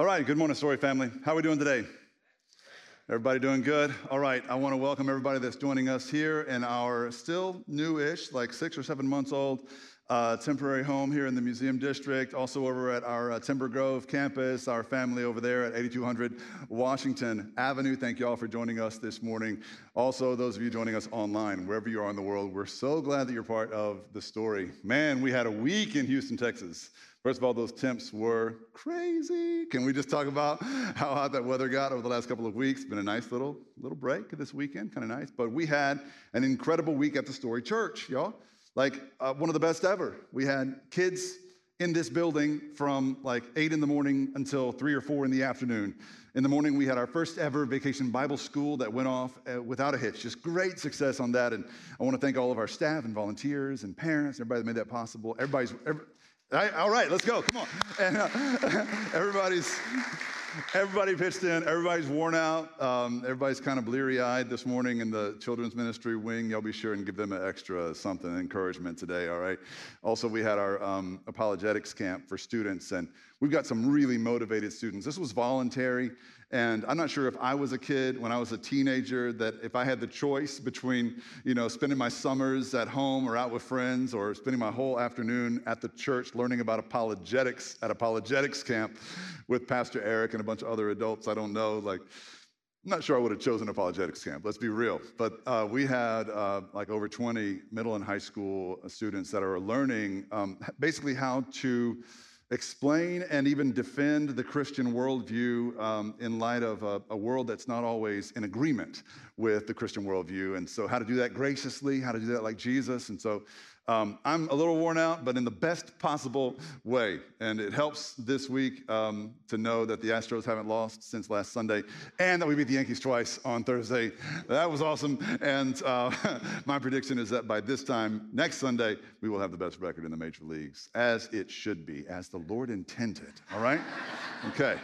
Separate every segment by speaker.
Speaker 1: All right, good morning, Story family. How are we doing today? Everybody doing good? All right, I want to welcome everybody that's joining us here in our still new-ish, like six or seven months old, uh, temporary home here in the Museum District. Also over at our uh, Timber Grove campus, our family over there at 8200 Washington Avenue. Thank you all for joining us this morning. Also, those of you joining us online, wherever you are in the world, we're so glad that you're part of the story. Man, we had a week in Houston, Texas. First of all, those temps were crazy. Can we just talk about how hot that weather got over the last couple of weeks? Been a nice little little break this weekend, kind of nice. But we had an incredible week at the Story Church, y'all. Like uh, one of the best ever. We had kids in this building from like eight in the morning until three or four in the afternoon. In the morning, we had our first ever vacation Bible school that went off uh, without a hitch. Just great success on that. And I want to thank all of our staff and volunteers and parents, everybody that made that possible. Everybody's, every, all right, let's go. Come on. And uh, everybody's everybody pitched in. Everybody's worn out. Um, everybody's kind of bleary eyed this morning in the children's ministry wing. Y'all be sure and give them an extra something, encouragement today, all right? Also, we had our um, apologetics camp for students, and we've got some really motivated students. This was voluntary. And I'm not sure if I was a kid when I was a teenager that if I had the choice between, you know, spending my summers at home or out with friends or spending my whole afternoon at the church learning about apologetics at apologetics camp with Pastor Eric and a bunch of other adults, I don't know, like, I'm not sure I would have chosen apologetics camp, let's be real. But uh, we had uh, like over 20 middle and high school students that are learning um, basically how to explain and even defend the Christian worldview um, in light of a, a, world that's not always in agreement with the Christian worldview. And so, how to do that graciously, how to do that like Jesus. And so, um, I'm a little worn out, but in the best possible way. And it helps this week um, to know that the Astros haven't lost since last Sunday and that we beat the Yankees twice on Thursday. That was awesome. And uh, my prediction is that by this time next Sunday, we will have the best record in the major leagues, as it should be, as the Lord intended. All right? Okay.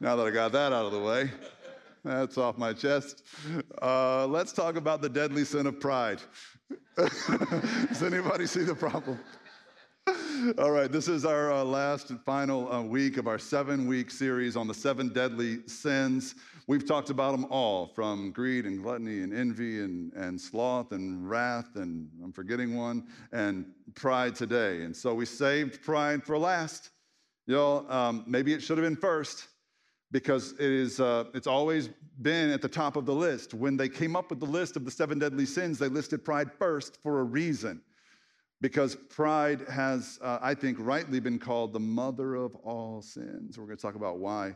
Speaker 1: Now that I got that out of the way, that's off my chest. Uh, let's talk about the deadly sin of pride. Does anybody see the problem? All right, this is our uh, last and final uh, week of our seven week series on the seven deadly sins. We've talked about them all from greed and gluttony and envy and, and sloth and wrath, and I'm forgetting one, and pride today. And so we saved pride for last. Y'all, um, maybe it should have been first because it is, uh, it's always been at the top of the list. When they came up with the list of the seven deadly sins, they listed pride first for a reason. Because pride has, uh, I think, rightly been called the mother of all sins. We're going to talk about why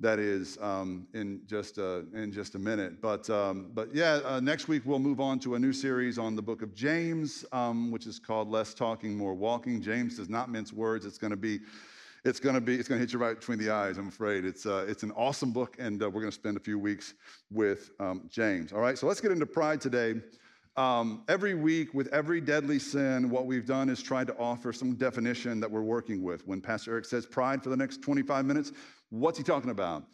Speaker 1: that is um, in, just a, in just a minute. But, um, but yeah, uh, next week we'll move on to a new series on the book of James, um, which is called Less Talking, More Walking. James does not mince words. It's going to be it's going to be it's going to hit you right between the eyes i'm afraid. It's, uh, it's an awesome book and uh, we're going to spend a few weeks with um, james. All right so let's get into pride today. Um, every week with every deadly sin what we've done is tried to offer some definition that we're working with. When pastor eric says pride for the next 25 minutes what's he talking about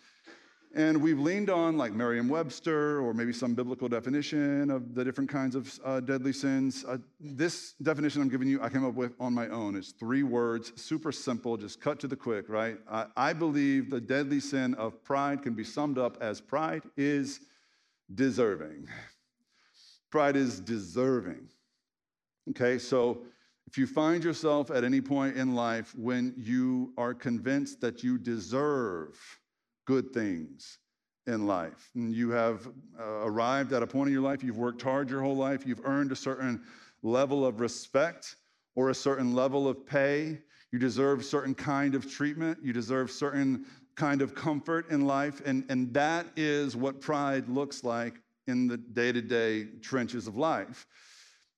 Speaker 1: and we've leaned on like Merriam Webster or maybe some biblical definition of the different kinds of uh, deadly sins. Uh, this definition I'm giving you, I came up with on my own. It's three words, super simple, just cut to the quick, right? I, I believe the deadly sin of pride can be summed up as pride is deserving. Pride is deserving. Okay, so if you find yourself at any point in life when you are convinced that you deserve, good things in life. And you have uh, arrived at a point in your life, you've worked hard your whole life, you've earned a certain level of respect or a certain level of pay. You deserve certain kind of treatment, you deserve certain kind of comfort in life, and, and that is what pride looks like in the day to day trenches of life.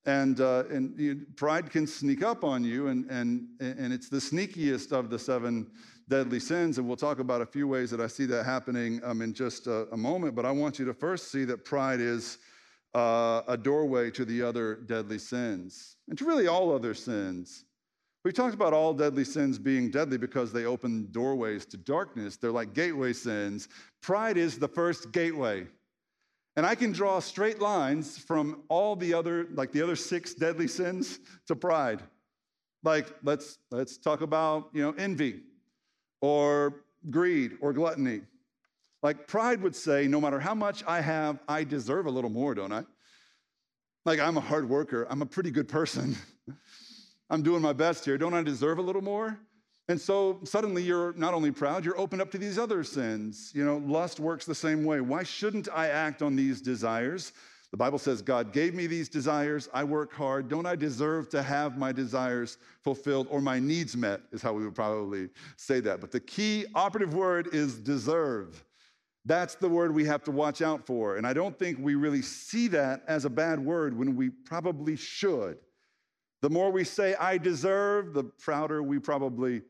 Speaker 1: And, uh, and you pride can sneak up on you, and, and, and it's the sneakiest of the seven deadly sins. And we'll talk about a few ways that I see that happening um, in just a, a, moment. But I want you to first see that pride is uh, a doorway to the other deadly sins and to really all other sins. We talked about all deadly sins being deadly because they open doorways to darkness. They're like gateway sins. Pride is the first gateway. And I can draw straight lines from all the other, like the other six deadly sins to pride. Like, let's, let's talk about, you know, envy. Or greed or gluttony. Like pride would say, no matter how much I have, I deserve a little more, don't I? Like I'm a hard worker, I'm a pretty good person. I'm doing my best here. Don't I deserve a little more? And so suddenly you're not only proud, you're open up to these other sins. You know, lust works the same way. Why shouldn't I act on these desires? The Bible says, God gave me these desires. I work hard. Don't I deserve to have my desires fulfilled or my needs met, is how we would probably say that. But the key operative word is deserve. That's the word we have to watch out for. And I don't think we really see that as a bad word when we probably should. The more we say, I deserve, the prouder we probably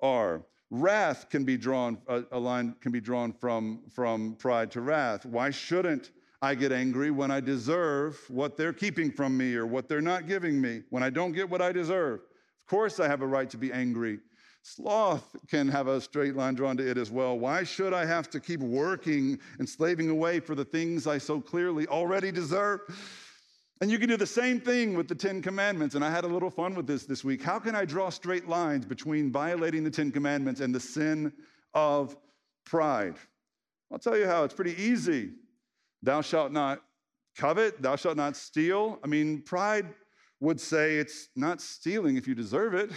Speaker 1: are. Wrath can be drawn, a line can be drawn from, from pride to wrath. Why shouldn't I get angry when I deserve what they're keeping from me or what they're not giving me, when I don't get what I deserve. Of course, I have a right to be angry. Sloth can have a straight line drawn to it as well. Why should I have to keep working and slaving away for the things I so clearly already deserve? And you can do the same thing with the Ten Commandments. And I had a little fun with this this week. How can I draw straight lines between violating the Ten Commandments and the sin of pride? I'll tell you how, it's pretty easy. Thou shalt not covet, thou shalt not steal. I mean, pride would say it's not stealing if you deserve it.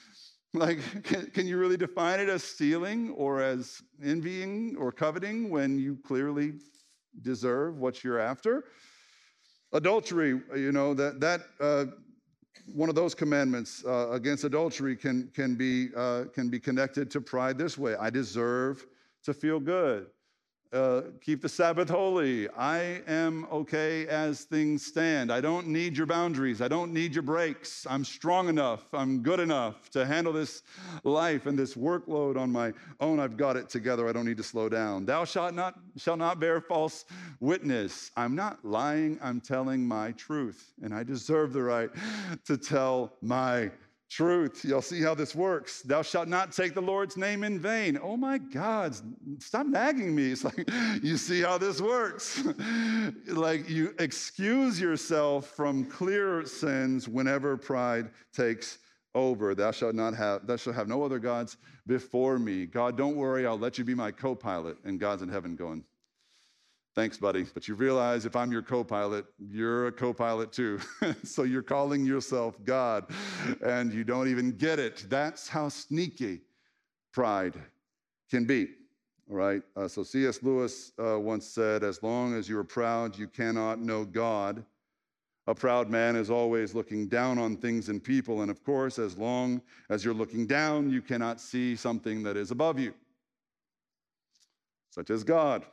Speaker 1: like, can, can, you really define it as stealing or as envying or coveting when you clearly deserve what you're after? Adultery, you know, that, that uh, one of those commandments uh, against adultery can, can, be, uh, can be connected to pride this way I deserve to feel good uh, keep the Sabbath holy. I am okay as things stand. I don't need your boundaries. I don't need your breaks. I'm strong enough. I'm good enough to handle this life and this workload on my own. I've got it together. I don't need to slow down. Thou shalt not, shall not bear false witness. I'm not lying. I'm telling my truth. And I deserve the right to tell my truth. You'll see how this works. Thou shalt not take the Lord's name in vain. Oh my God, stop nagging me. It's like, you see how this works. like you excuse yourself from clear sins whenever pride takes over. Thou shalt not have, thou shalt have no other gods before me. God, don't worry, I'll let you be my co pilot. And God's in heaven going, Thanks, buddy. But you realize if I'm your co pilot, you're a co pilot too. so you're calling yourself God and you don't even get it. That's how sneaky pride can be. All right. Uh, so C.S. Lewis uh, once said, As long as you are proud, you cannot know God. A proud man is always looking down on things and people. And of course, as long as you're looking down, you cannot see something that is above you, such as God.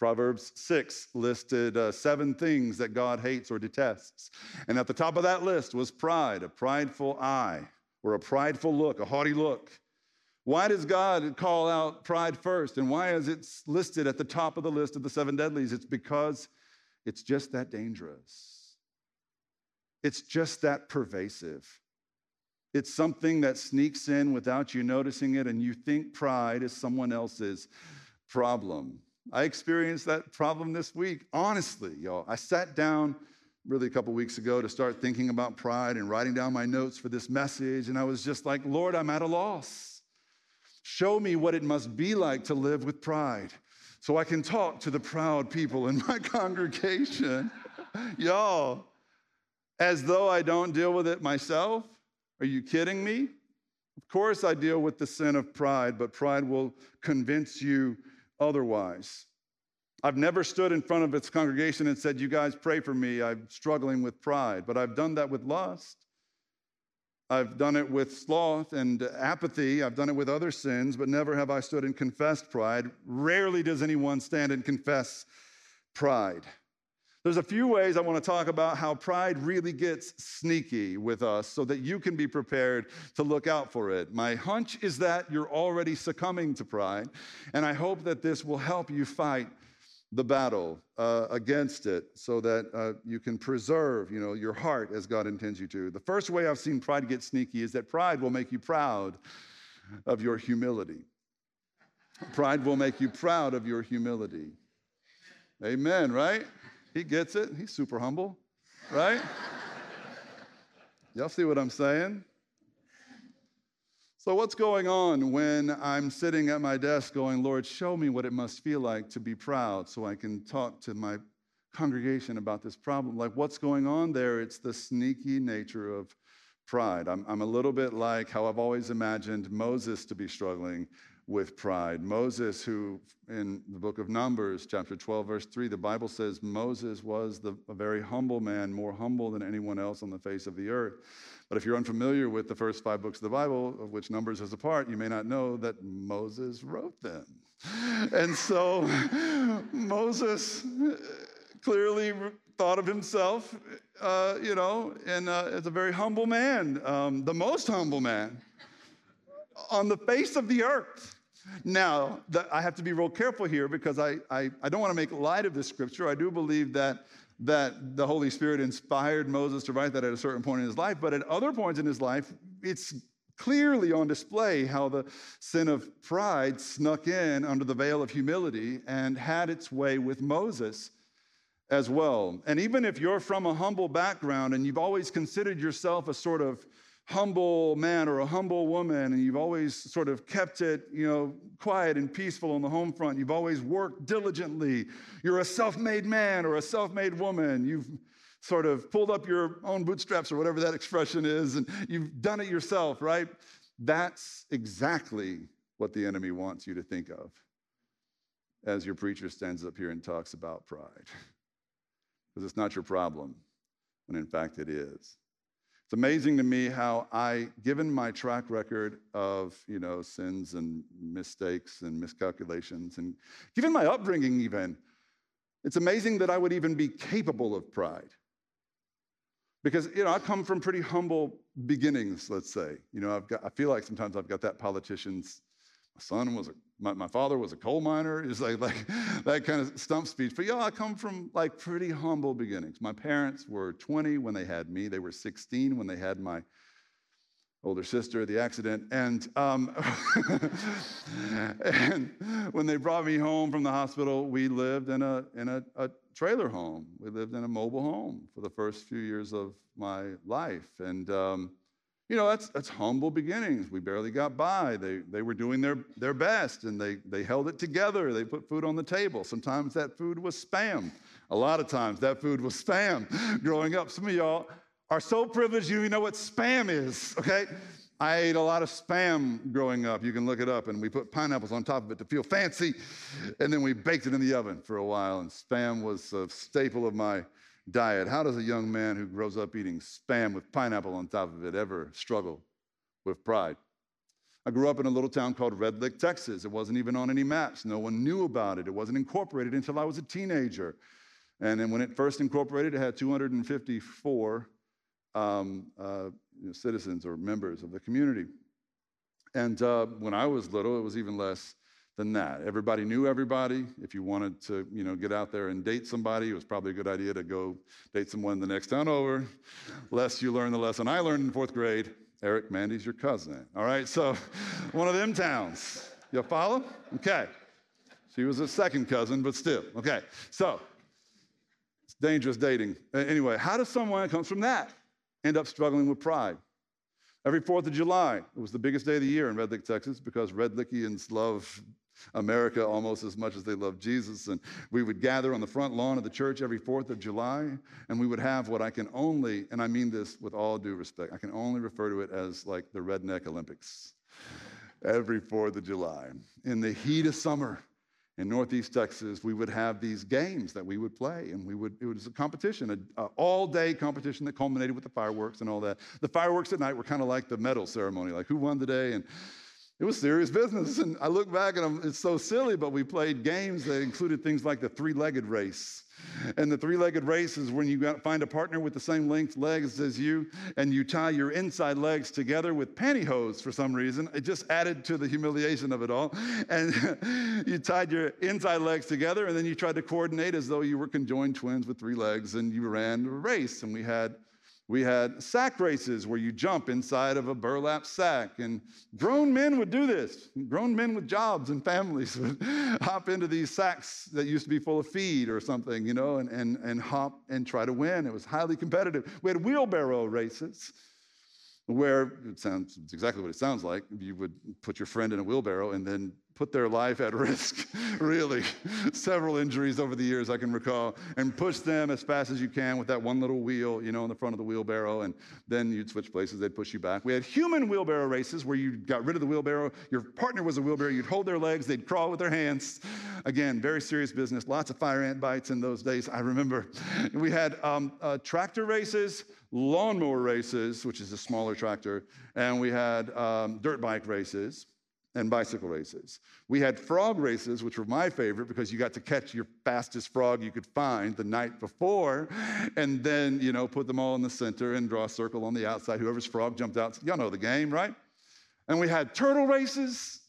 Speaker 1: Proverbs 6 listed uh, seven things that God hates or detests. And at the top of that list was pride, a prideful eye, or a prideful look, a haughty look. Why does God call out pride first? And why is it listed at the top of the list of the seven deadlies? It's because it's just that dangerous. It's just that pervasive. It's something that sneaks in without you noticing it, and you think pride is someone else's problem. I experienced that problem this week, honestly, y'all. I sat down really a couple weeks ago to start thinking about pride and writing down my notes for this message, and I was just like, Lord, I'm at a loss. Show me what it must be like to live with pride so I can talk to the proud people in my congregation. y'all, as though I don't deal with it myself. Are you kidding me? Of course, I deal with the sin of pride, but pride will convince you otherwise. I've never stood in front of its congregation and said, You guys pray for me. I'm struggling with pride. But I've done that with lust. I've done it with sloth and apathy. I've done it with other sins, but never have I stood and confessed pride. Rarely does anyone stand and confess pride. There's a few ways I want to talk about how pride really gets sneaky with us so that you can be prepared to look out for it. My hunch is that you're already succumbing to pride, and I hope that this will help you fight the battle uh, against it so that uh, you can preserve you know, your heart as God intends you to. The first way I've seen pride get sneaky is that pride will make you proud of your humility. Pride will make you proud of your humility. Amen, right? He gets it. He's super humble, right? Y'all see what I'm saying? So, what's going on when I'm sitting at my desk going, Lord, show me what it must feel like to be proud so I can talk to my congregation about this problem? Like, what's going on there? It's the sneaky nature of pride. I'm, I'm a little bit like how I've always imagined Moses to be struggling with pride. Moses, who in the book of Numbers, chapter 12, verse 3, the Bible says Moses was the, a very humble man, more humble than anyone else on the face of the earth. But if you're unfamiliar with the first five books of the Bible, of which Numbers is a part, you may not know that Moses wrote them. And so Moses clearly thought of himself, uh, you know, uh, as a very humble man, um, the most humble man on the face of the earth. Now, the, I have to be real careful here because I, I, I don't want to make light of this scripture. I do believe that that the Holy Spirit inspired Moses to write that at a certain point in his life, but at other points in his life, it's clearly on display how the sin of pride snuck in under the veil of humility and had its way with Moses as well. And even if you're from a humble background and you've always considered yourself a sort of humble man or a humble woman and you've always sort of kept it you know quiet and peaceful on the home front. You've always worked diligently. You're a self-made man or a self-made woman. You've sort of pulled up your own bootstraps or whatever that expression is and you've done it yourself right? That's exactly what the enemy wants you to think of as your preacher stands up here and talks about pride. Because it's not your problem when in fact it is it's amazing to me how I, given my track record of, you know, sins and mistakes and miscalculations, and given my upbringing even, it's amazing that I would even be capable of pride. Because, you know, I come from pretty humble beginnings, let's say. You know, I've got, I feel like sometimes I've got that politician's my son was a, my, my father was a coal miner. It's like, like that kind of stump speech. But yeah, I come from like pretty humble beginnings. My parents were 20 when they had me. They were 16 when they had my older sister, the accident. And, um, and when they brought me home from the hospital, we lived in, a, in a, a, trailer home. We lived in a mobile home for the first few years of my life. And um, you know, that's, that's humble beginnings. We barely got by. They, they were doing their, their best and they, they held it together. They put food on the table. Sometimes that food was spam. A lot of times that food was spam growing up. Some of y'all are so privileged you know what spam is, okay? I ate a lot of spam growing up. You can look it up. And we put pineapples on top of it to feel fancy. And then we baked it in the oven for a while. And spam was a staple of my diet. How does a young man who grows up eating spam with pineapple on top of it ever struggle with pride? I grew up in a little town called Red Lick, Texas. It wasn't even on any maps. No one knew about it. It wasn't incorporated until I was a teenager. And then when it first incorporated, it had 254 um, uh, you know, citizens or members of the community. And uh, when I was little, it was even less than that. Everybody knew everybody. If you wanted to, you know, get out there and date somebody, it was probably a good idea to go date someone the next town over, lest you learn the lesson I learned in fourth grade. Eric, Mandy's your cousin. All right, so one of them towns. You follow? Okay. She was a second cousin, but still. Okay, so it's dangerous dating. Anyway, how does someone that comes from that end up struggling with pride? Every 4th of July, it was the biggest day of the year in Red Lick, Texas, because Red Lickians love America almost as much as they love Jesus. And we would gather on the front lawn of the church every 4th of July, and we would have what I can only, and I mean this with all due respect, I can only refer to it as like the Redneck Olympics every 4th of July. In the heat of summer, in Northeast Texas, we would have these games that we would play, and we would, it was a competition, an all day competition that culminated with the fireworks and all that. The fireworks at night were kind of like the medal ceremony, like who won the day, and it was serious business. And I look back and I'm, it's so silly, but we played games that included things like the three legged race. And the three legged race is when you find a partner with the same length legs as you, and you tie your inside legs together with pantyhose for some reason. It just added to the humiliation of it all. And you tied your inside legs together, and then you tried to coordinate as though you were conjoined twins with three legs, and you ran a race. And we had we had sack races where you jump inside of a burlap sack, and grown men would do this. Grown men with jobs and families would hop into these sacks that used to be full of feed or something, you know, and, and, and hop and try to win. It was highly competitive. We had wheelbarrow races where it sounds exactly what it sounds like. You would put your friend in a wheelbarrow and then put their life at risk, really. Several injuries over the years I can recall, and push them as fast as you can with that one little wheel, you know, in the front of the wheelbarrow, and then you'd switch places, they'd push you back. We had human wheelbarrow races where you got rid of the wheelbarrow, your partner was a wheelbarrow, you'd hold their legs, they'd crawl with their hands. Again, very serious business, lots of fire ant bites in those days, I remember. We had um, uh, tractor races, lawnmower races, which is a smaller tractor, and we had um, dirt bike races and bicycle races. We had frog races, which were my favorite because you got to catch your fastest frog you could find the night before, and then, you know, put them all in the center and draw a circle on the outside. Whoever's frog jumped out, y'all know the game, right? And we had turtle races,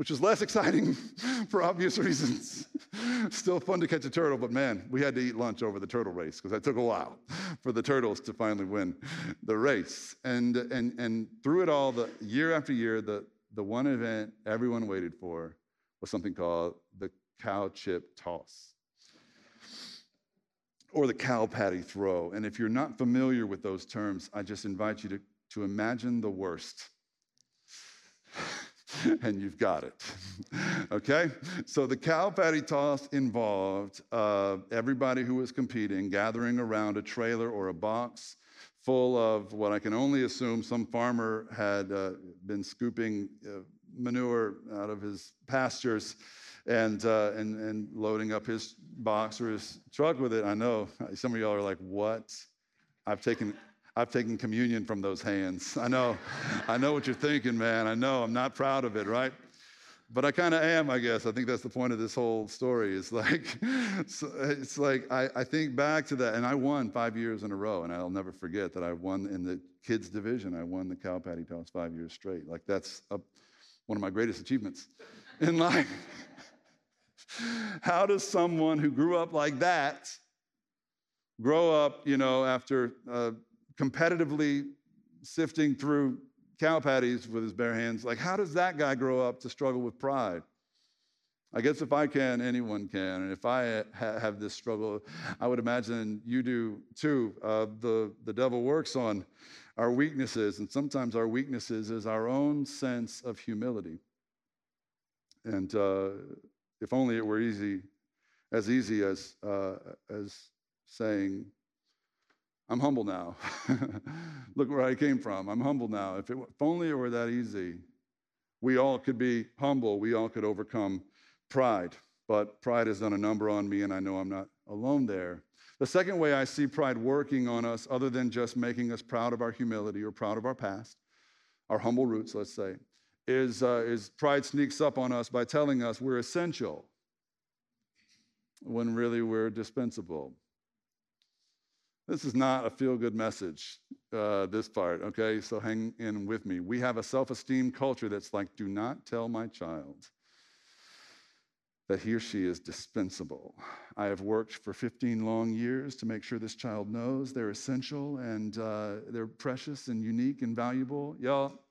Speaker 1: which was less exciting for obvious reasons. Still fun to catch a turtle, but man, we had to eat lunch over the turtle race because that took a while for the turtles to finally win the race. And, and, and through it all, the year after year, the, the one event everyone waited for was something called the cow chip toss or the cow patty throw. And if you're not familiar with those terms, I just invite you to, to imagine the worst. and you've got it. okay? So the cow patty toss involved uh, everybody who was competing gathering around a trailer or a box full of what I can only assume some farmer had uh, been scooping uh, manure out of his pastures and, uh, and, and loading up his box or his truck with it. I know some of y'all are like, what? I've taken, I've taken communion from those hands. I know, I know what you're thinking, man. I know, I'm not proud of it, right? but I kind of am, I guess. I think that's the point of this whole story. It's like, it's like I, I, think back to that, and I won five years in a row, and I'll never forget that I won in the kids division. I won the cow patty toss five years straight. Like that's a, one of my greatest achievements in life. How does someone who grew up like that grow up, you know, after uh, competitively sifting through cow patties with his bare hands. Like, how does that guy grow up to struggle with pride? I guess if I can, anyone can. And if I ha- have this struggle, I would imagine you do too. Uh, the, the devil works on our weaknesses, and sometimes our weaknesses is our own sense of humility. And uh, if only it were easy, as easy as, uh, as saying, I'm humble now. Look where I came from. I'm humble now. If, it, if only it were that easy, we all could be humble. We all could overcome pride. But pride has done a number on me, and I know I'm not alone there. The second way I see pride working on us, other than just making us proud of our humility or proud of our past, our humble roots, let's say, is, uh, is pride sneaks up on us by telling us we're essential when really we're dispensable. This is not a feel good message, uh, this part, okay? So hang in with me. We have a self esteem culture that's like, do not tell my child that he or she is dispensable. I have worked for 15 long years to make sure this child knows they're essential and uh, they're precious and unique and valuable. Y'all,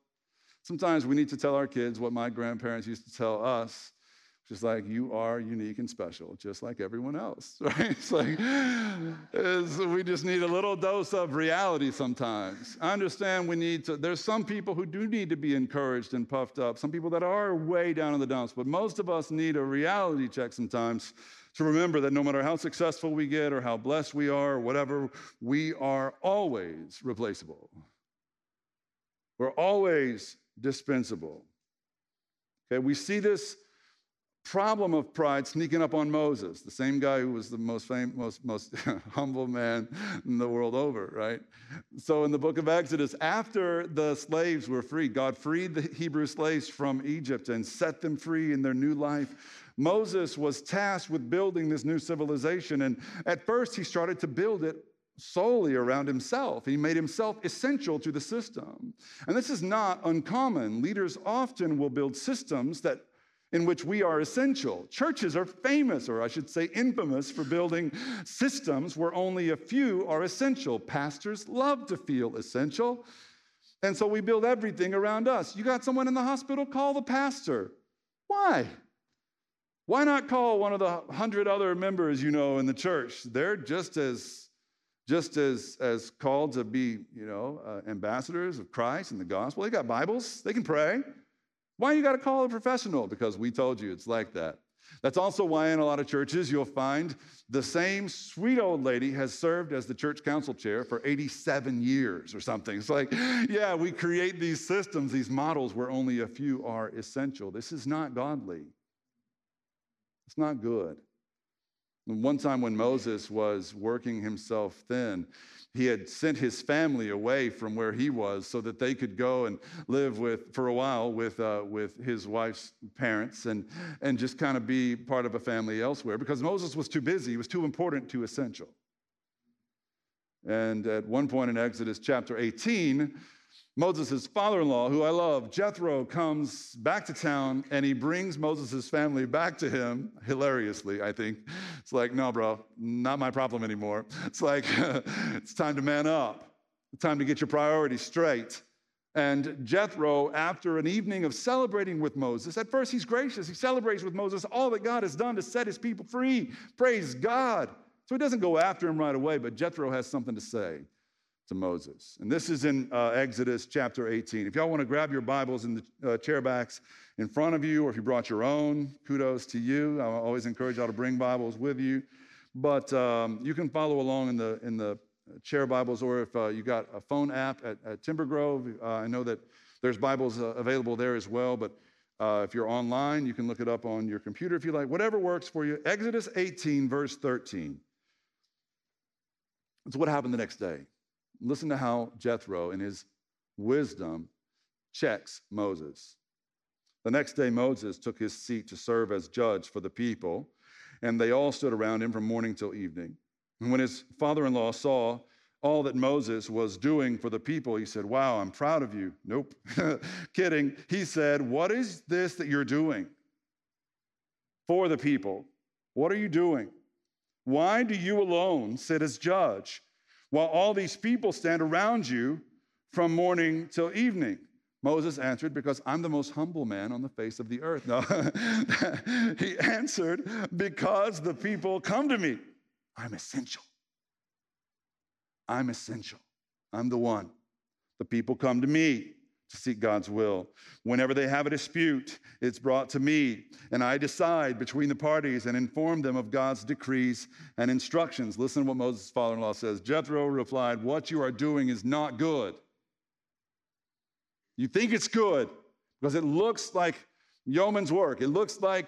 Speaker 1: sometimes we need to tell our kids what my grandparents used to tell us just like you are unique and special, just like everyone else, right? It's like it's, we just need a little dose of reality sometimes. I understand we need to, there's some people who do need to be encouraged and puffed up, some people that are way down in the dumps, but most of us need a reality check sometimes to remember that no matter how successful we get or how blessed we are or whatever, we are always replaceable. We're always dispensable. Okay, we see this problem of pride sneaking up on Moses, the same guy who was the most famous, most, most humble man in the world over, right? So in the book of Exodus, after the slaves were freed, God freed the Hebrew slaves from Egypt and set them free in their new life. Moses was tasked with building this new civilization. And at first, he started to build it solely around himself. He made himself essential to the system. And this is not uncommon. Leaders often will build systems that in which we are essential. Churches are famous, or I should say infamous, for building systems where only a few are essential. Pastors love to feel essential. And so we build everything around us. You got someone in the hospital, call the pastor. Why? Why not call one of the hundred other members you know in the church? They're just as just as, as called to be, you know, uh, ambassadors of Christ and the gospel. They got Bibles, they can pray. Why you got to call a professional? Because we told you it's like that. That's also why in a lot of churches you'll find the same sweet old lady has served as the church council chair for 87 years or something. It's like, yeah, we create these systems, these models where only a few are essential. This is not godly. It's not good. One time when Moses was working himself thin, he had sent his family away from where he was so that they could go and live with for a while with, uh, with his wife's parents and, and just kind of be part of a family elsewhere because moses was too busy. He was too important too essential. And at one point in exodus chapter 18 Moses' father in law, who I love, Jethro, comes back to town and he brings Moses' family back to him, hilariously, I think. It's like, no, bro, not my problem anymore. It's like, it's time to man up, it's time to get your priorities straight. And Jethro, after an evening of celebrating with Moses, at first he's gracious. He celebrates with Moses all that God has done to set his people free. Praise God. So he doesn't go after him right away, but Jethro has something to say to Moses. And this is in uh, Exodus chapter 18. If y'all want to grab your Bibles in the uh, chairbacks in front of you, or if you brought your own, kudos to you. I always encourage y'all to bring Bibles with you. But um, you can follow along in the, in the chair Bibles, or if uh, you got a phone app at, at Timber Grove, uh, I know that there's Bibles uh, available there as well. But uh, if you're online, you can look it up on your computer if you like. Whatever works for you. Exodus 18, verse 13. That's what happened the next day. Listen to how Jethro, in his wisdom, checks Moses. The next day, Moses took his seat to serve as judge for the people, and they all stood around him from morning till evening. And when his father in law saw all that Moses was doing for the people, he said, Wow, I'm proud of you. Nope. Kidding. He said, What is this that you're doing for the people? What are you doing? Why do you alone sit as judge? While all these people stand around you from morning till evening? Moses answered, Because I'm the most humble man on the face of the earth. No, he answered, Because the people come to me. I'm essential. I'm essential. I'm the one. The people come to me to seek God's will. Whenever they have a dispute, it's brought to me, and I decide between the parties and inform them of God's decrees and instructions. Listen to what Moses' father in law says. Jethro replied, What you are doing is not good. You think it's good because it looks like yeoman's work, it looks like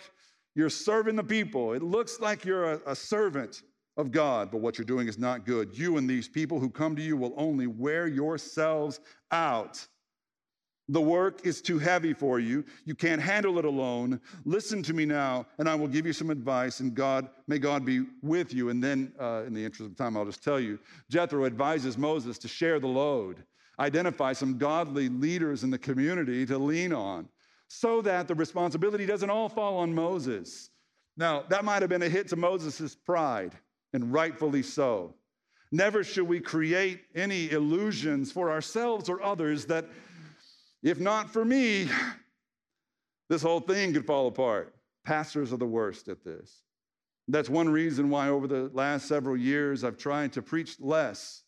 Speaker 1: you're serving the people, it looks like you're a, a servant of God, but what you're doing is not good. You and these people who come to you will only wear yourselves out. The work is too heavy for you. You can't handle it alone. Listen to me now, and I will give you some advice, and God, may God be with you. And then, uh, in the interest of time, I'll just tell you Jethro advises Moses to share the load, identify some godly leaders in the community to lean on, so that the responsibility doesn't all fall on Moses. Now, that might have been a hit to Moses' pride, and rightfully so. Never should we create any illusions for ourselves or others that if not for me, this whole thing could fall apart. Pastors are the worst at this. That's one reason why, over the last several years, I've tried to preach less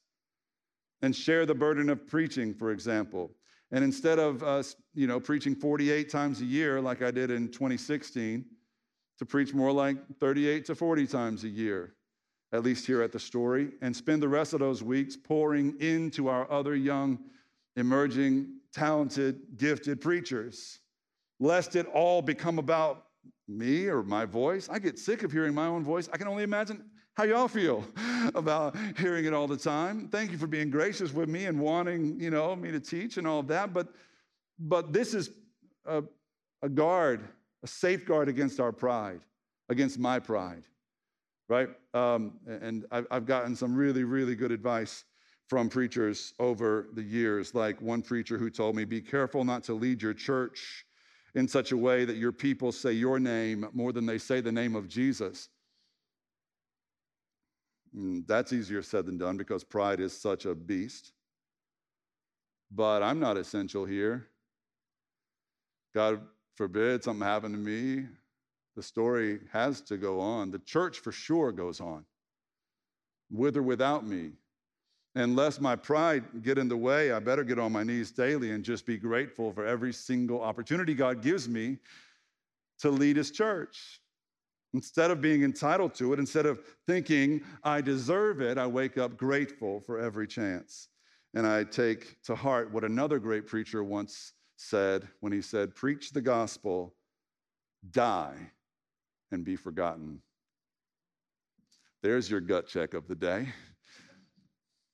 Speaker 1: and share the burden of preaching, for example. And instead of us, you know, preaching 48 times a year like I did in 2016, to preach more like 38 to 40 times a year, at least here at the story, and spend the rest of those weeks pouring into our other young, emerging talented, gifted preachers, lest it all become about me or my voice. I get sick of hearing my own voice. I can only imagine how y'all feel about hearing it all the time. Thank you for being gracious with me and wanting, you know, me to teach and all of that. But, but this is a, a guard, a safeguard against our pride, against my pride, right? Um, and I've, I've gotten some really, really good advice from preachers over the years, like one preacher who told me, Be careful not to lead your church in such a way that your people say your name more than they say the name of Jesus. Mm, that's easier said than done because pride is such a beast. But I'm not essential here. God forbid something happened to me. The story has to go on. The church for sure goes on, with or without me. And lest my pride get in the way, I better get on my knees daily and just be grateful for every single opportunity God gives me to lead his church. Instead of being entitled to it, instead of thinking I deserve it, I wake up grateful for every chance. And I take to heart what another great preacher once said when he said, Preach the gospel, die, and be forgotten. There's your gut check of the day.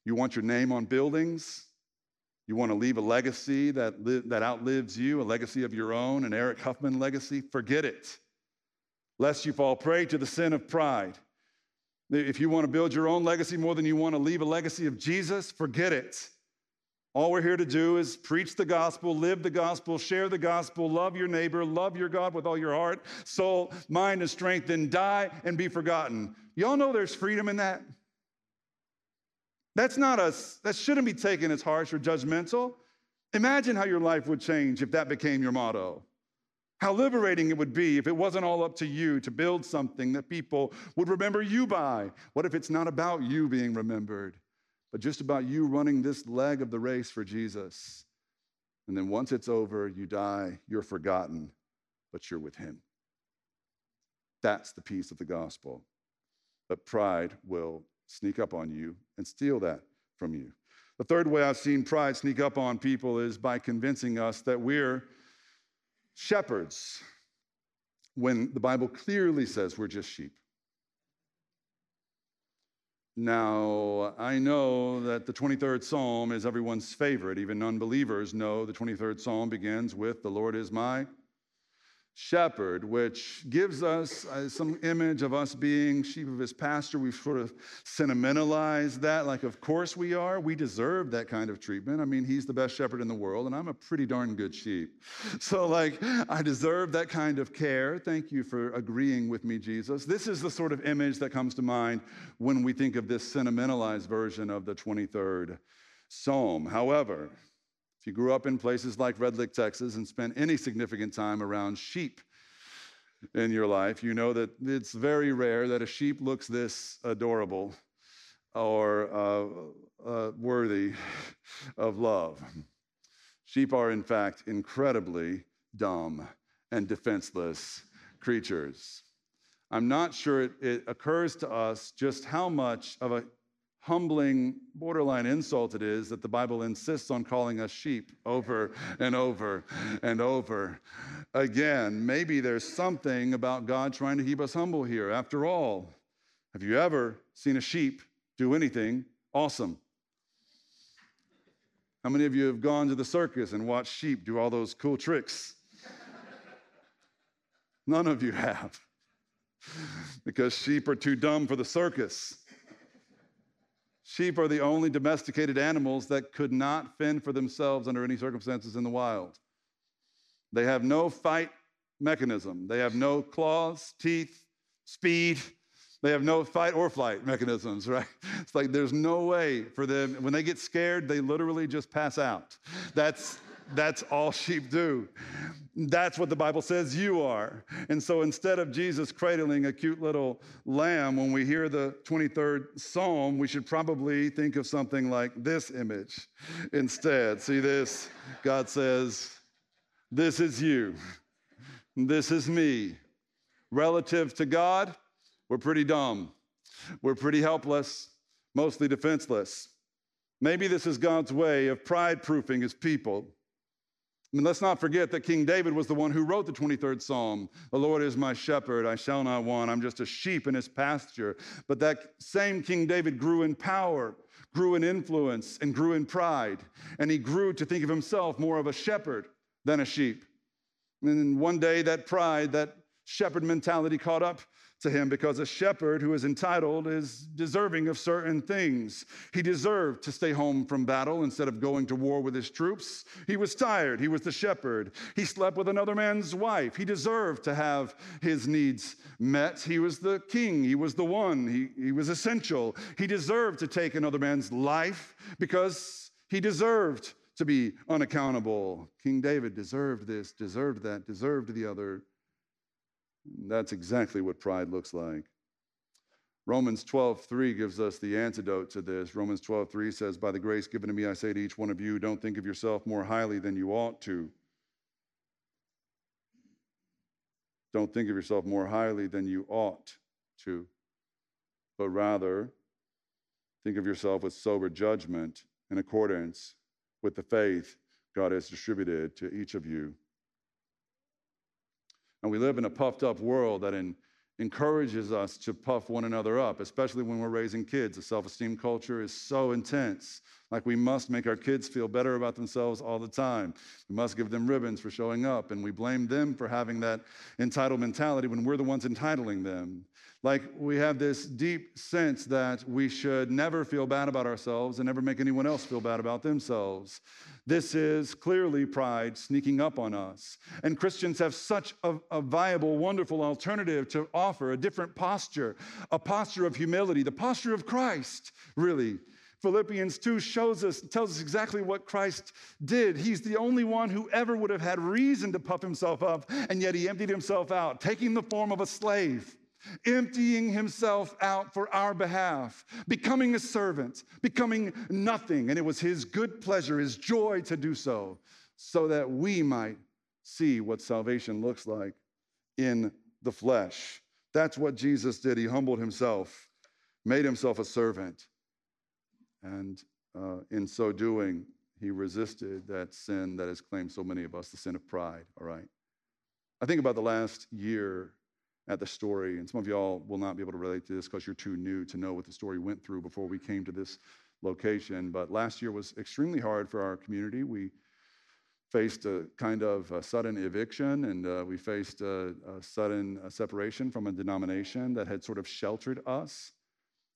Speaker 1: You want your name on buildings? You want to leave a legacy that, li- that outlives you, a legacy of your own, an Eric Huffman legacy? Forget it, lest you fall prey to the sin of pride. If you want to build your own legacy more than you want to leave a legacy of Jesus, forget it. All we're here to do is preach the gospel, live the gospel, share the gospel, love your neighbor, love your God with all your heart, soul, mind, and strength, then die and be forgotten. Y'all know there's freedom in that? That's not us, that shouldn't be taken as harsh or judgmental. Imagine how your life would change if that became your motto. How liberating it would be if it wasn't all up to you to build something that people would remember you by. What if it's not about you being remembered, but just about you running this leg of the race for Jesus? And then once it's over, you die, you're forgotten, but you're with Him. That's the peace of the gospel. But pride will sneak up on you and steal that from you. The third way I've seen pride sneak up on people is by convincing us that we're shepherds when the Bible clearly says we're just sheep. Now, I know that the 23rd Psalm is everyone's favorite. Even unbelievers know the 23rd Psalm begins with, The Lord is my shepherd, which gives us uh, some image of us being sheep of his pasture. We've sort of sentimentalized that, like, of course we are. We deserve that kind of treatment. I mean, he's the best shepherd in the world, and I'm a pretty darn good sheep. So, like, I deserve that kind of care. Thank you for agreeing with me, Jesus. This is the sort of image that comes to mind when we think of this sentimentalized version of the 23rd Psalm. However, if you grew up in places like Red Lick, Texas, and spent any significant time around sheep in your life, you know that it's very rare that a sheep looks this adorable or uh, uh, worthy of love. Sheep are, in fact, incredibly dumb and defenseless creatures. I'm not sure it, it occurs to us just how much of a humbling, borderline insult it is that the Bible insists on calling us sheep over and over and over again. Maybe there's something about God trying to keep us humble here. After all, have you ever seen a sheep do anything awesome? How many of you have gone to the circus and watched sheep do all those cool tricks? None of you have. because sheep are too dumb for the circus. Sheep are the only domesticated animals that could not fend for themselves under any circumstances in the wild. They have no fight mechanism, they have no claws, teeth, speed. They have no fight or flight mechanisms, right? It's like there's no way for them. When they get scared, they literally just pass out. That's that's all sheep do. That's what the Bible says you are. And so instead of Jesus cradling a cute little lamb, when we hear the 23rd Psalm, we should probably think of something like this image instead. See this? God says, This is you. This is me. Relative to God, we're pretty dumb. We're pretty helpless, mostly defenseless. Maybe this is God's way of pride proofing his people I mean, let's not forget that King David was the one who wrote the 23rd Psalm. The Lord is my shepherd, I shall not want. I'm just a sheep in his pasture. But that same King David grew in power, grew in influence, and grew in pride. And he grew to think of himself more of a shepherd than a sheep. And one day, that pride, that shepherd mentality caught up to him because a shepherd who is entitled is deserving of certain things. He deserved to stay home from battle instead of going to war with his troops. He was tired. He was the shepherd. He slept with another man's wife. He deserved to have his needs met. He was the king. He was the one. He, he was essential. He deserved to take another man's life because he deserved to be unaccountable. King David deserved this, deserved that, deserved the other. That's exactly what pride looks like. Romans 12:3 gives us the antidote to this. Romans 12:3 says, By the grace given to me, I say to each one of you, don't think of yourself more highly than you ought to. Don't think of yourself more highly than you ought to, but rather think of yourself with sober judgment in accordance with the faith God has distributed to each of you. And we live in a puffed up world that in, encourages us to puff one another up, especially when we're raising kids. The self esteem culture is so intense. Like we must make our kids feel better about themselves all the time. We must give them ribbons for showing up, and we blame them for having that entitled mentality when we're the ones entitling them. Like we have this deep sense that we should never feel bad about ourselves and never make anyone else feel bad about themselves. This is clearly pride sneaking up on us. And Christians have such a, a, viable, wonderful alternative to offer a different posture, a posture of humility, the posture of Christ, really. Philippians 2 shows us, tells us exactly what Christ did. He's the only one who ever would have had reason to puff himself up, and yet he emptied himself out, taking the form of a slave emptying himself out for our behalf, becoming a servant, becoming nothing. And it was his good pleasure, his joy to do so, so that we might see what salvation looks like in the flesh. That's what Jesus did. He humbled himself, made himself a servant. And uh, in so doing, he resisted that sin that has claimed so many of us, the sin of pride, all right? I think about the last year at the story. And some of y'all will not be able to relate to this because you're too new to know what the story went through before we came to this location. But last year was extremely hard for our community. We faced a kind of a sudden eviction and uh, we faced a, a sudden separation from a denomination that had sort of sheltered us.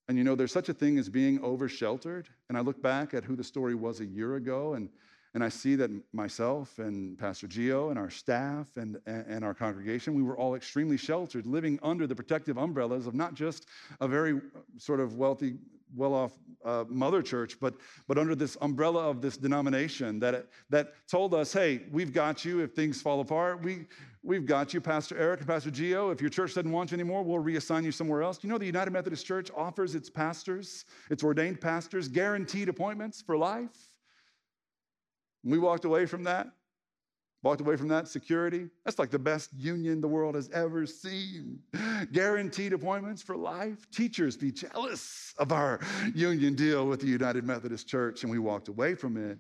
Speaker 1: And you know, there's such a thing as being over sheltered. And I look back at who the story was a year ago and and I see that myself and Pastor Gio and our staff and, and our congregation, we were all extremely sheltered, living under the protective umbrellas of not just a very sort of wealthy, well off uh, mother church, but, but under this umbrella of this denomination that, that told us, hey, we've got you if things fall apart. We, we've got you, Pastor Eric and Pastor Gio. If your church doesn't want you anymore, we'll reassign you somewhere else. You know the United Methodist Church offers its pastors, its ordained pastors, guaranteed appointments for life? We walked away from that, walked away from that security. That's like the best union the world has ever seen. Guaranteed appointments for life. Teachers be jealous of our union deal with the United Methodist Church, and we walked away from it.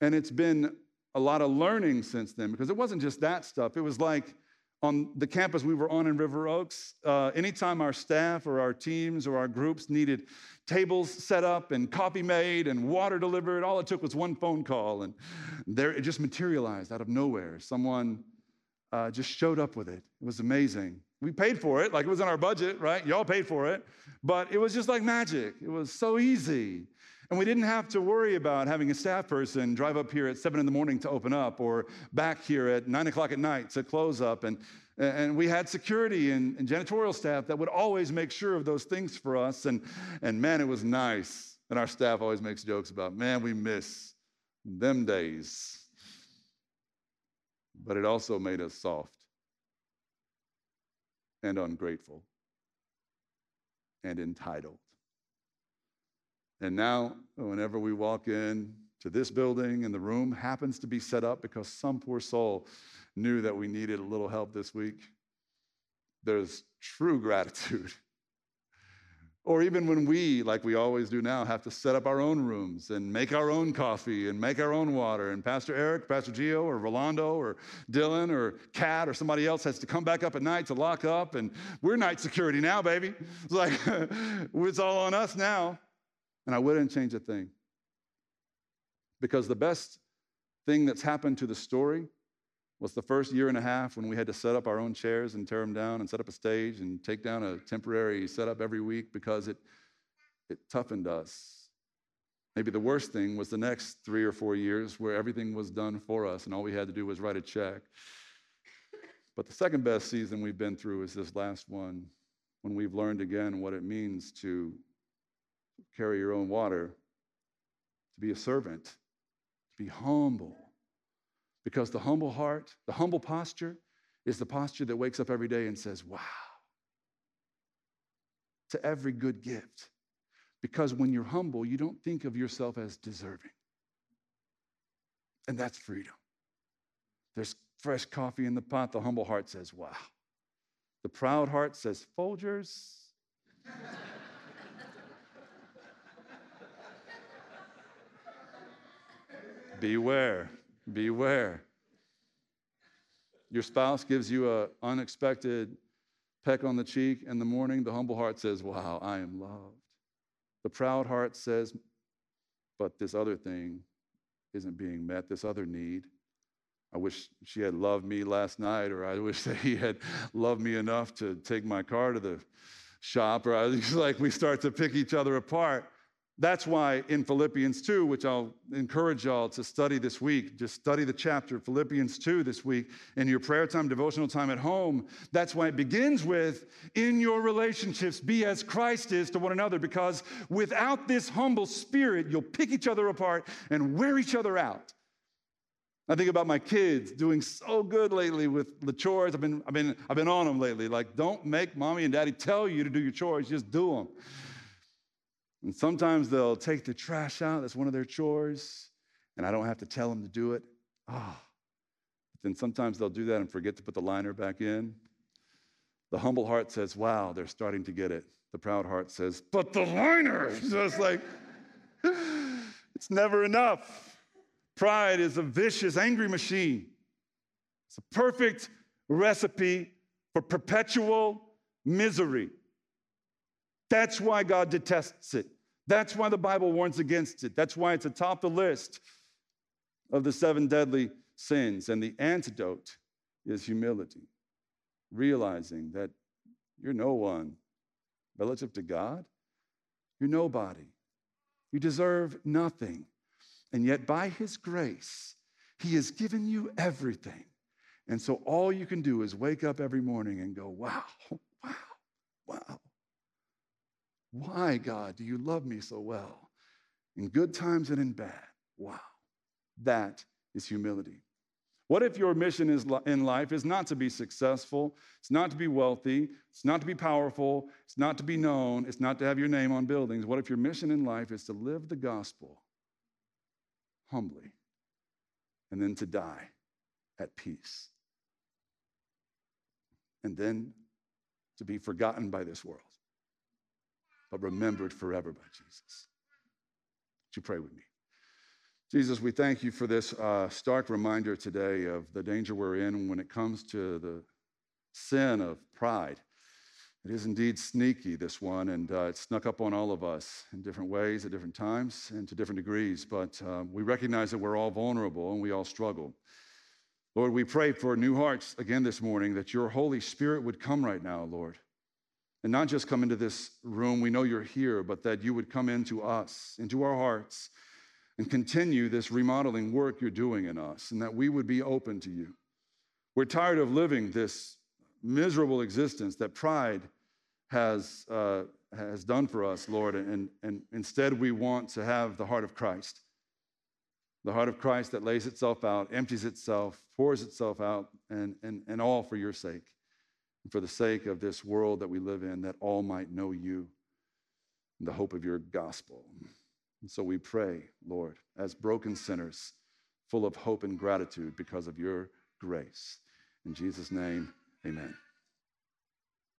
Speaker 1: And it's been a lot of learning since then because it wasn't just that stuff. It was like on the campus we were on in River Oaks, uh, anytime our staff or our teams or our groups needed tables set up and coffee made and water delivered, all it took was one phone call, and there it just materialized out of nowhere. Someone uh, just showed up with it. It was amazing. We paid for it, like it was in our budget, right? Y'all paid for it, but it was just like magic. It was so easy. And we didn't have to worry about having a staff person drive up here at seven in the morning to open up or back here at nine o'clock at night to close up. And, and we had security and, and janitorial staff that would always make sure of those things for us. And, and man, it was nice. And our staff always makes jokes about, man, we miss them days. But it also made us soft and ungrateful and entitled. And now, whenever we walk in to this building and the room happens to be set up because some poor soul knew that we needed a little help this week, there's true gratitude. or even when we, like we always do now, have to set up our own rooms and make our own coffee and make our own water, and Pastor Eric, Pastor Gio, or Rolando, or Dylan, or Kat, or somebody else has to come back up at night to lock up, and we're night security now, baby. It's like, it's all on us now. And I wouldn't change a thing. Because the best thing that's happened to the story was the first year and a half when we had to set up our own chairs and tear them down and set up a stage and take down a temporary setup every week because it, it toughened us. Maybe the worst thing was the next three or four years where everything was done for us and all we had to do was write a check. But the second best season we've been through is this last one when we've learned again what it means to carry your own water, to be a servant, to be humble. Because the humble heart, the humble posture, is the posture that wakes up every day and says, Wow, to every good gift. Because when you're humble, you don't think of yourself as deserving. And that's freedom. There's fresh coffee in the pot. The humble heart says, wow. The proud heart says, Folgers. beware, beware. Your spouse gives you an unexpected peck on the cheek in the morning. The humble heart says, Wow, I am loved. The proud heart says, But this other thing isn't being met, this other need. I wish she had loved me last night, or I wish that he had loved me enough to take my car to the shop, or I like we start to pick each other apart. That's why in Philippians 2, which I'll encourage y'all to study this week, just study the chapter, Philippians 2 this week, in your prayer time, devotional time at home. That's why it begins with, in your relationships, be as Christ is to one another, because without this humble spirit, you'll pick each other apart and wear each other out. I think about my kids doing so good lately with the chores. I've been, I've been, I've been on them lately. Like, don't make mommy and daddy tell you to do your chores, just do them. And sometimes they'll take the trash out, that's one of their chores, and I don't have to tell them to do it. Ah. Then sometimes they'll do that and forget to put the liner back in. The humble heart says, Wow, they're starting to get it. The proud heart says, But the liner! So it's like, it's never enough. Pride is a vicious, angry machine. It's a perfect recipe for perpetual misery. That's why God detests it. That's why the Bible warns against it. That's why it's atop the list of the seven deadly sins. And the antidote is humility, realizing that you're no one relative to God. You're nobody. You deserve nothing. And yet, by His grace, He has given you everything. And so, all you can do is wake up every morning and go, wow, wow, wow. Why, God, do you love me so well? In good times and in bad. Wow. That is humility. What if your mission is in life is not to be successful, it's not to be wealthy, it's not to be powerful, it's not to be known, it's not to have your name on buildings? What if your mission in life is to live the gospel humbly, and then to die at peace. And then to be forgotten by this world, remembered forever by Jesus. Would you pray with me? Jesus, we thank you for this uh, stark reminder today of the danger we're in when it comes to the sin of pride. It is indeed sneaky, this one, and uh, it snuck up on all of us in different ways at different times and to different degrees. But uh, we recognize that we're all vulnerable and we all struggle. Lord, we pray for new hearts again this morning that your Holy Spirit would come right now, Lord. And not just come into this room, we know you're here, but that you would come into us, into our hearts, and continue this remodeling work you're doing in us, and that we would be open to you. We're tired of living this miserable existence that pride has, uh, has done for us, Lord. And, and instead, we want to have the heart of Christ the heart of Christ that lays itself out, empties itself, pours itself out, and, and, and all for your sake, and for the sake of this world that we live in, that all might know you, and the hope of your gospel. And so we pray, Lord, as broken sinners, full of hope and gratitude because of your grace. In Jesus' name, amen.